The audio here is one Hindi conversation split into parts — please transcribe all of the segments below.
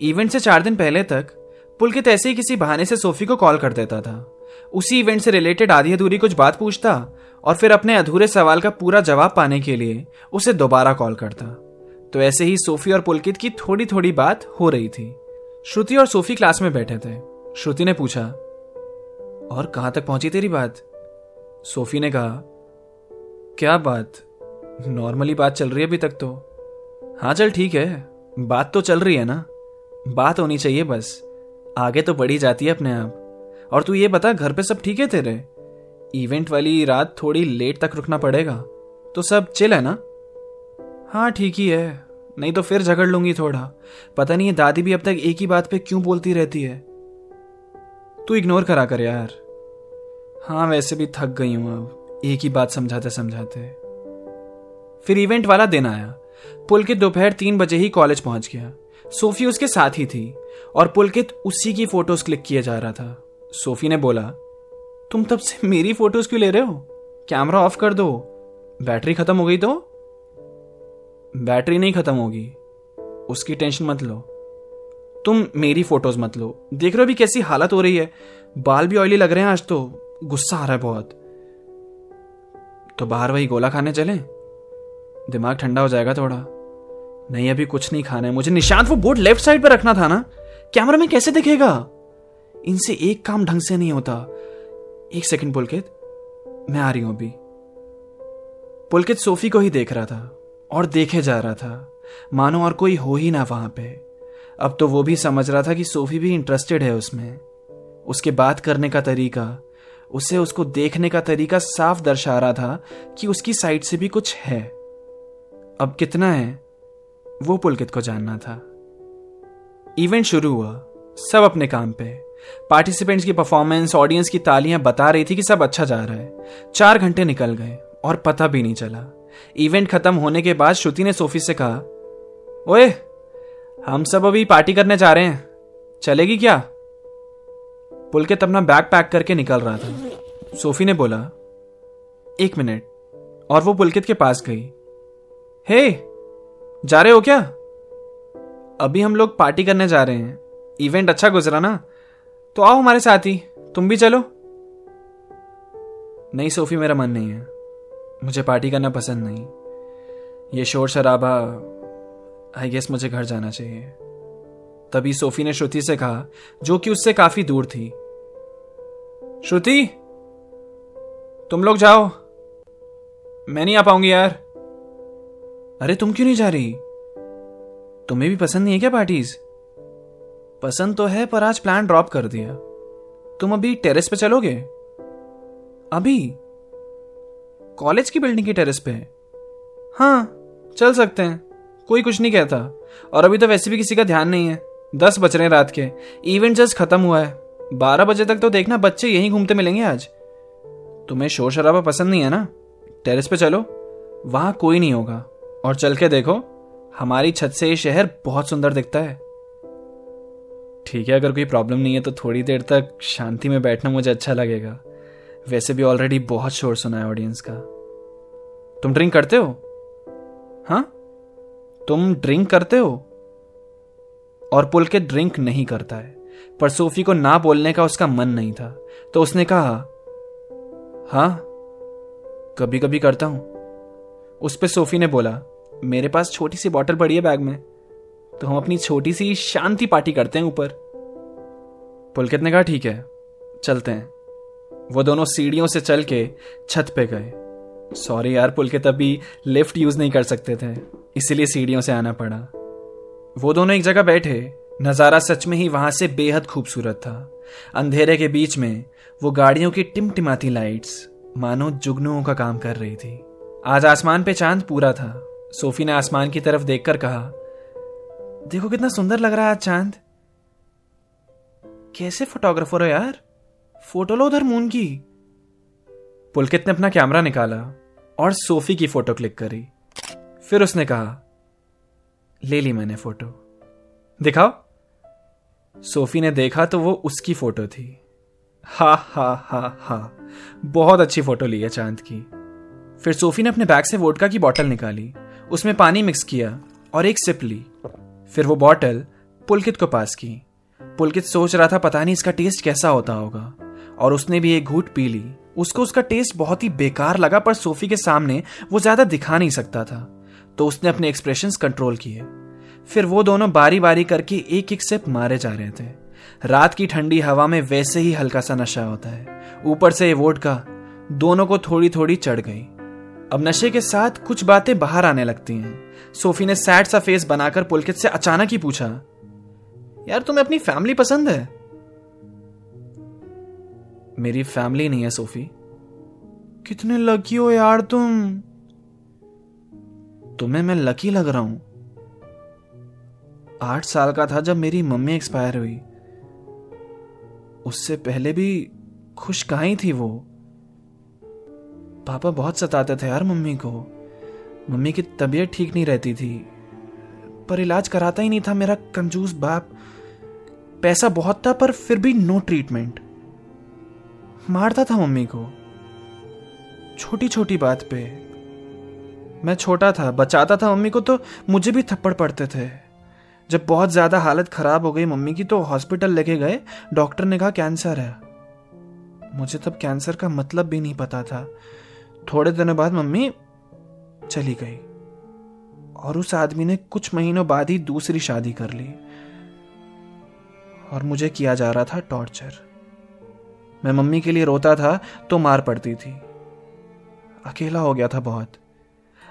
इवेंट से चार दिन पहले तक पुलकित ऐसे ही किसी बहाने से सोफी को कॉल कर देता था। उसी इवेंट से रिलेटेड आधी अधूरी कुछ बात पूछता और फिर अपने अधूरे सवाल का पूरा जवाब पाने के लिए उसे दोबारा कॉल करता। तो ऐसे ही सोफी और पुलकित की थोड़ी थोड़ी बात हो रही थी। श्रुति और सोफी क्लास में बैठे थे। श्रुति ने पूछा, और कहाँ तक पहुँची तेरी बात? सोफी ने कहा, क्या बात? नॉर्मली बात चल रही है अभी तक तो। हाँ चल ठीक है। बात तो चल रही है ना? बात होनी चाहिए बस। आगे तो बढ़ी जाती है अपने आप। और तू ये बता, घर पे सब ठीक है तेरे? इवेंट वाली रात थोड़ी लेट तक रुकना पड़ेगा। तो सब चिल है ना? हाँ ठीक ही है। नहीं तो फिर झगड़ लूँगी थोड़ा। पता नहीं दादी भी अब तक एक ही बात पे क्यों बोलती रहती है। तू इग्नोर करा कर यार। हाँ वैसे भी थक गई हूँ अब, एक ही बात समझाते समझाते। फिर इवेंट वाला दिन आया। पुल के दोपहर तीन बजे ही कॉलेज पहुँच गया। सोफी उसके साथ ही थी और पुलकित उसी की फ़ोटोज़ क्लिक किए जा रहा था। सोफी ने बोला, तुम तब से मेरी फ़ोटोज़ क्यों ले रहे हो? कैमरा ऑफ़ कर दो। बैटरी खत्म हो गई तो? बैटरी नहीं खत्म होगी। उसकी टेंशन मत लो। तुम मेरी फ़ोटोज़ मत लो। देख रहे हो भी कैसी हालत हो रही है। बाल भी ऑयली लग रहे हैं आज तो। गुस्सा आ रहा है बहुत। तो बाहर वही गोला खाने चले? दिमाग ठंडा हो जाएगा थोड़ा। नहीं, अभी कुछ नहीं खाना है। मुझे निशांत वो बोर्ड लेफ़्ट साइड पर रखना था ना। कैमरा में कैसे दिखेगा? इनसे एक काम ढंग से नहीं होता। एक सेकंड, पुलकित। मैं आ रही हूँ अभी। पुलकित सोफी को ही देख रहा था और देखे जा रहा था। मानो और कोई हो ही ना वहाँ पे। अब तो वो भी समझ रहा था कि सोफी भी इंटरेस्टेड है उसमें। उसके बात करने का तरीका, उसे उसको देखने का तरीका साफ़ दर्शा रहा था कि उसकी साइड से भी कुछ है। अब कितना है? वो पुलकित को जानना था। इवेंट शुरू हुआ। सब अपने काम पे। पार्टिसिपेंट्स की परफॉर्मेंस ऑडियंस की तालियाँ बता रही थी कि सब अच्छा जा रहा है। चार घंटे निकल गए और पता भी नहीं चला। इवेंट खत्म होने के बाद श्रुति ने सोफी से कहा ओए हम सब अभी पार्टी करने जा रहे हैं। चलेगी क्या? पुलकित अपना बैग पैक करके निकल रहा था। सोफी ने बोला एक मिनट। और वो पुलकित के पास गई। हे hey, जा रहे हो क्या? अभी हम लोग पार्टी करने जा रहे हैं। इवेंट अच्छा गुजरा ना? तो आओ हमारे साथ ही। तुम भी चलो। नहीं, सोफी, मेरा मन नहीं है। मुझे पार्टी करना पसंद नहीं। ये शोर शराबा आई गेस मुझे घर जाना चाहिए। तभी सोफी ने श्रुति से कहा, जो कि उससे काफ़ी दूर थी। श्रुति? तुम लोग जाओ। मैं नहीं आ पाऊँगी यार। अरे तुम क्यों नहीं जा रही? तुम्हें भी पसंद नहीं है क्या पार्टीज़ पसंद तो है, पर आज प्लान ड्रॉप कर दिया। तुम अभी टेरेस पे चलोगे? अभी? कॉलेज की बिल्डिंग की टेरेस पे? हाँ चल सकते हैं। कोई कुछ नहीं कहता। और अभी तो वैसे भी किसी का ध्यान नहीं है। दस बज रहे हैं रात के। इवेंट जस्ट खत्म हुआ है। बारह बजे तक तो देखना, बच्चे यहीं घूमते मिलेंगे आज। तुम्हें शोर शराबा पसंद नहीं है ना? टेरेस पे चलो। वहाँ कोई नहीं होगा। और चल के देखो, हमारी छत से ये शहर बहुत सुंदर दिखता है। ठीक है, अगर कोई प्रॉब्लम नहीं है तो थोड़ी देर तक शांति में बैठना मुझे अच्छा लगेगा। वैसे भी ऑलरेडी बहुत शोर सुना है ऑडियंस का। तुम ड्रिंक करते हो? हाँ? तुम ड्रिंक करते हो? और पुल के ड्रिंक नहीं करता है। पर सोफी को ना बोलने का उसका मन नहीं था। तो उसने कहा हाँ कभी कभी करता हूँ। उस पर सोफी ने बोला मेरे पास छोटी सी बॉटल पड़ी है बैग में तो हम अपनी छोटी सी शांति पार्टी करते हैं ऊपर। पुलकित ने कहा ठीक है, चलते हैं। वो दोनों सीढ़ियों से चल के छत पे गए। सॉरी यार पुलकित अभी लिफ्ट यूज़ नहीं कर सकते थे, इसीलिए सीढ़ियों से आना पड़ा। वो दोनों एक जगह बैठे, नज़ारा सच में ही वहाँ से बेहद खूबसूरत था। अंधेरे के बीच में वो गाड़ियों की टिमटिमाती लाइट्स मानो जुगनुओं का काम कर रही थी। आज आसमान पे चाँद पूरा था। सोफी ने आसमान की तरफ़ देखकर कहा, देखो कितना सुंदर लग रहा है आज चाँद। कैसे फोटोग्राफर हो यार? फ़ोटो लो उधर मून की। पुलकित ने अपना कैमरा निकाला और सोफी की फ़ोटो क्लिक करी। फिर उसने कहा, ले ली मैंने फ़ोटो। दिखाओ। सोफी ने देखा तो वो उसकी फ़ोटो थी। हा हा हा हा। बहुत अच्छी फ़ोटो ली है चाँद की। फिर सोफी ने अपने बैग से वोडका की बोतल निकाली। उसमें पानी मिक्स किया और एक सिप ली। फिर वो बॉटल पुलकित को पास की। पुलकित सोच रहा था, पता नहीं इसका टेस्ट कैसा होता होगा। और उसने भी एक घूट पी ली। उसको उसका टेस्ट बहुत ही बेकार लगा, पर सोफी के सामने वो ज़्यादा दिखा नहीं सकता था। तो उसने अपने एक्सप्रेशंस कंट्रोल किए। फिर वो दोनों बारी बारी करके एक एक सिप मारे जा रहे थे। रात की ठंडी हवा में वैसे ही हल्का सा नशा होता है। ऊपर से वोट का दोनों को थोड़ी थोड़ी चढ़ गई। अब नशे के साथ कुछ बातें बाहर आने लगती हैं। सोफी ने सैड सा फेस बनाकर पुलकित से अचानक ही पूछा, यार, तुम्हें अपनी फैमिली पसंद है? मेरी फैमिली नहीं है, सोफी. कितने लकी हो यार तुम. तुम्हें मैं लकी लग रहा हूँ। आठ साल का था जब मेरी मम्मी एक्सपायर हुई। उससे पहले भी खुश कहा थी वो। पापा बहुत सताते थे यार मम्मी को। मम्मी की तबीयत ठीक नहीं रहती थी। पर इलाज कराता ही नहीं था मेरा कंजूस बाप। पैसा बहुत था पर फिर भी नो ट्रीटमेंट मारता था मम्मी को। छोटी छोटी बात पे। मैं छोटा था, बचाता था मम्मी को तो मुझे भी थप्पड़ पड़ते थे। जब बहुत ज़्यादा हालत खराब हो गई मम्मी की तो हॉस्पिटल लेके गए, डॉक्टर ने कहा कैंसर है। मुझे तब कैंसर का मतलब भी नहीं पता था। थोड़े दिनों बाद मम्मी चली गई और उस आदमी ने कुछ महीनों बाद ही दूसरी शादी कर ली और मुझे किया जा रहा था टॉर्चर। मैं मम्मी के लिए रोता था तो मार पड़ती थी। अकेला हो गया था बहुत।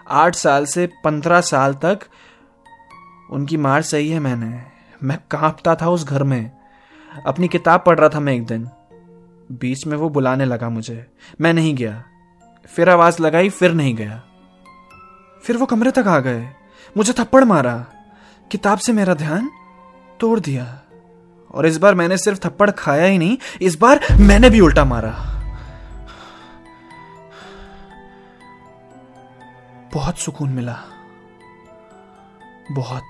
आठ साल से पंद्रह साल तक उनकी मार सही है मैंने। मैं कांपता था उस घर में। अपनी किताब पढ़ रहा था मैं एक दिन। बीच में वो बुलाने लगा मुझे। मैं नहीं गया। फिर आवाज़ लगाई, फिर नहीं गया। फिर वो कमरे तक आ गए। मुझे थप्पड़ मारा। किताब से मेरा ध्यान तोड़ दिया। और इस बार मैंने सिर्फ़ थप्पड़ खाया ही नहीं, इस बार मैंने भी उल्टा मारा। बहुत सुकून मिला। बहुत।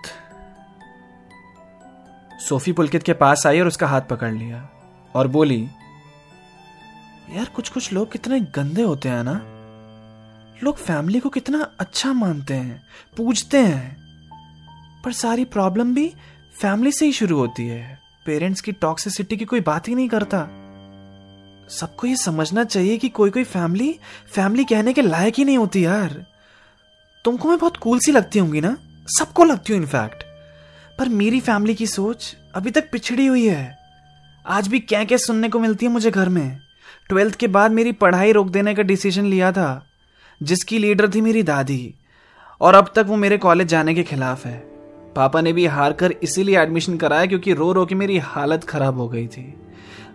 सोफी पुलकित के पास आई और उसका हाथ पकड़ लिया और बोली यार कुछ कुछ लोग कितने गंदे होते हैं ना। लोग फैमिली को कितना अच्छा मानते हैं पूछते हैं। पर सारी प्रॉब्लम भी फैमिली से ही शुरू होती है। पेरेंट्स की टॉक्सिसिटी की कोई बात ही नहीं करता। सबको ये समझना चाहिए कि कोई कोई फैमिली फैमिली कहने के लायक ही नहीं होती यार। तुमको मैं बहुत कूल सी लगती होंगी ना? सबको लगती हूँ इनफैक्ट पर मेरी फैमिली की सोच अभी तक पिछड़ी हुई है। आज भी क्या क्या सुनने को मिलती है मुझे घर में। ट्वेल्थ के बाद मेरी पढ़ाई रोक देने का डिसीज़न लिया था, जिसकी लीडर थी मेरी दादी। और अब तक वो मेरे कॉलेज जाने के खिलाफ है। पापा ने भी हार कर इसीलिए एडमिशन कराया क्योंकि रो रो के मेरी हालत खराब हो गई थी।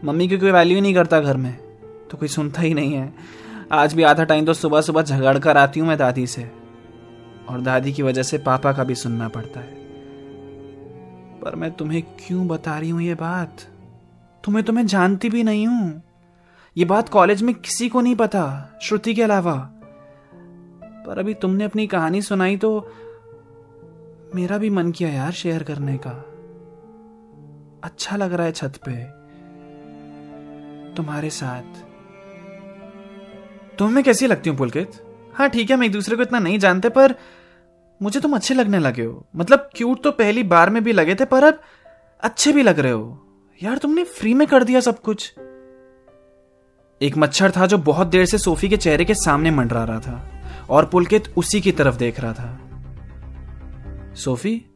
मम्मी की कोई वैल्यू नहीं करता घर में तो कोई सुनता ही नहीं है। आज भी आधा टाइम तो सुबह सुबह झगड़ कर आती हूँ मैं दादी से। और दादी की वजह से पापा का भी सुनना पड़ता है। पर मैं तुम्हें क्यों बता रही हूँ ये बात? तुम्हें तो मैं जानती भी नहीं हूँ। ये बात कॉलेज में किसी को नहीं पता, श्रुति के अलावा। पर अभी तुमने अपनी कहानी सुनाई तो मेरा भी मन किया यार शेयर करने का। अच्छा लग रहा है छत पे। तुम्हारे साथ। तुम्हें कैसी लगती हूँ, पुलकित? हाँ ठीक है हम एक दूसरे को इतना नहीं जानते, पर मुझे तुम अच्छे लगने लगे हो। मतलब क्यूट तो पहली बार में भी लगे थे, पर अब अच्छे भी लग रहे हो। यार, तुमने फ्री में कर दिया सब कुछ। एक मच्छर था जो बहुत देर से सोफी के चेहरे के सामने मंडरा रहा था और पुलकित उसी की तरफ़ देख रहा था। सोफी,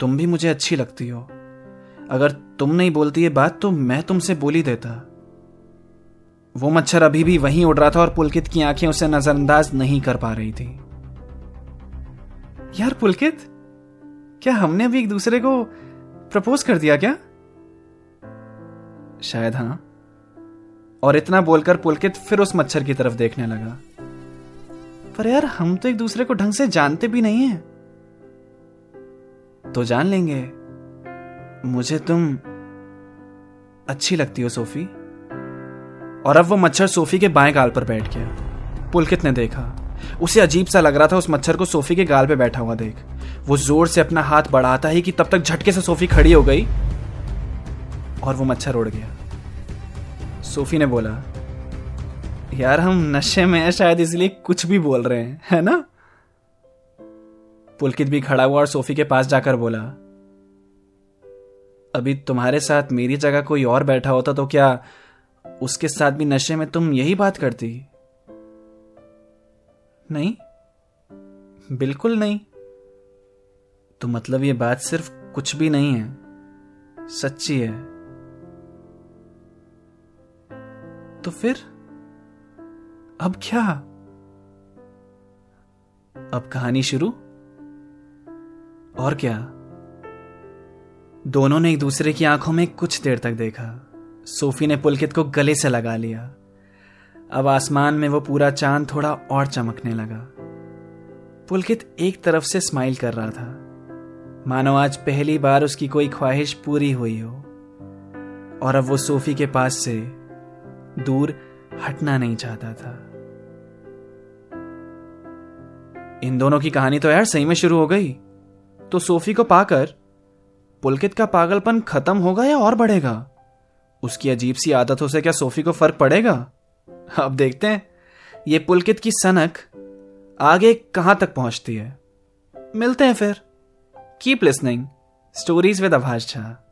तुम भी मुझे अच्छी लगती हो। अगर तुम नहीं बोलती ये बात तो मैं तुमसे बोली देता। वो मच्छर अभी भी वहीं उड़ रहा था और पुलकित की आँखें उसे नजरअंदाज नहीं कर पा रही थी। यार, पुलकित, क्या हमने अभी एक दूसरे को प्रपोज कर दिया क्या? शायद हाँ। और इतना बोलकर पुलकित फिर उस मच्छर की तरफ़ देखने लगा। पर यार, हम तो एक दूसरे को ढंग से जानते भी नहीं है। तो जान लेंगे। मुझे तुम अच्छी लगती हो, सोफी। और अब वो मच्छर सोफी के बाएँ गाल पर बैठ गया। पुलकित ने देखा। उसे अजीब सा लग रहा था उस मच्छर को सोफी के गाल पे बैठा हुआ देख। वो ज़ोर से अपना हाथ बढ़ाता ही कि तब तक झटके से सोफी खड़ी हो गई। और वो मच्छर उड़ गया। सोफी ने बोला, यार, हम नशे में है, शायद इसलिए कुछ भी बोल रहे हैं, है ना? पुलकित भी खड़ा हुआ और सोफी के पास जाकर बोला, अभी तुम्हारे साथ मेरी जगह कोई और बैठा होता तो क्या उसके साथ भी नशे में तुम यही बात करती? नहीं, बिल्कुल नहीं। तो मतलब ये बात सिर्फ़ कुछ भी नहीं है, सच्ची है। तो फिर? अब क्या? अब कहानी शुरू? और क्या? दोनों ने एक दूसरे की आँखों में कुछ देर तक देखा। सोफी ने पुलकित को गले से लगा लिया। अब आसमान में वो पूरा चाँद थोड़ा और चमकने लगा। पुलकित एक तरफ़ से स्माइल कर रहा था। मानो आज पहली बार उसकी कोई ख्वाहिश पूरी हुई हो। और अब वो सोफी के पास से दूर हटना नहीं चाहता था। इन दोनों की कहानी तो यार सही में शुरू हो गई। तो सोफी को पाकर पुलकित का पागलपन खत्म होगा या और बढ़ेगा? उसकी अजीब सी आदतों से क्या सोफी को फ़र्क पड़ेगा? अब देखते हैं। ये पुलकित की सनक आगे कहाँ तक पहुँचती है। मिलते हैं फिर। Keep listening stories with Abhash Jha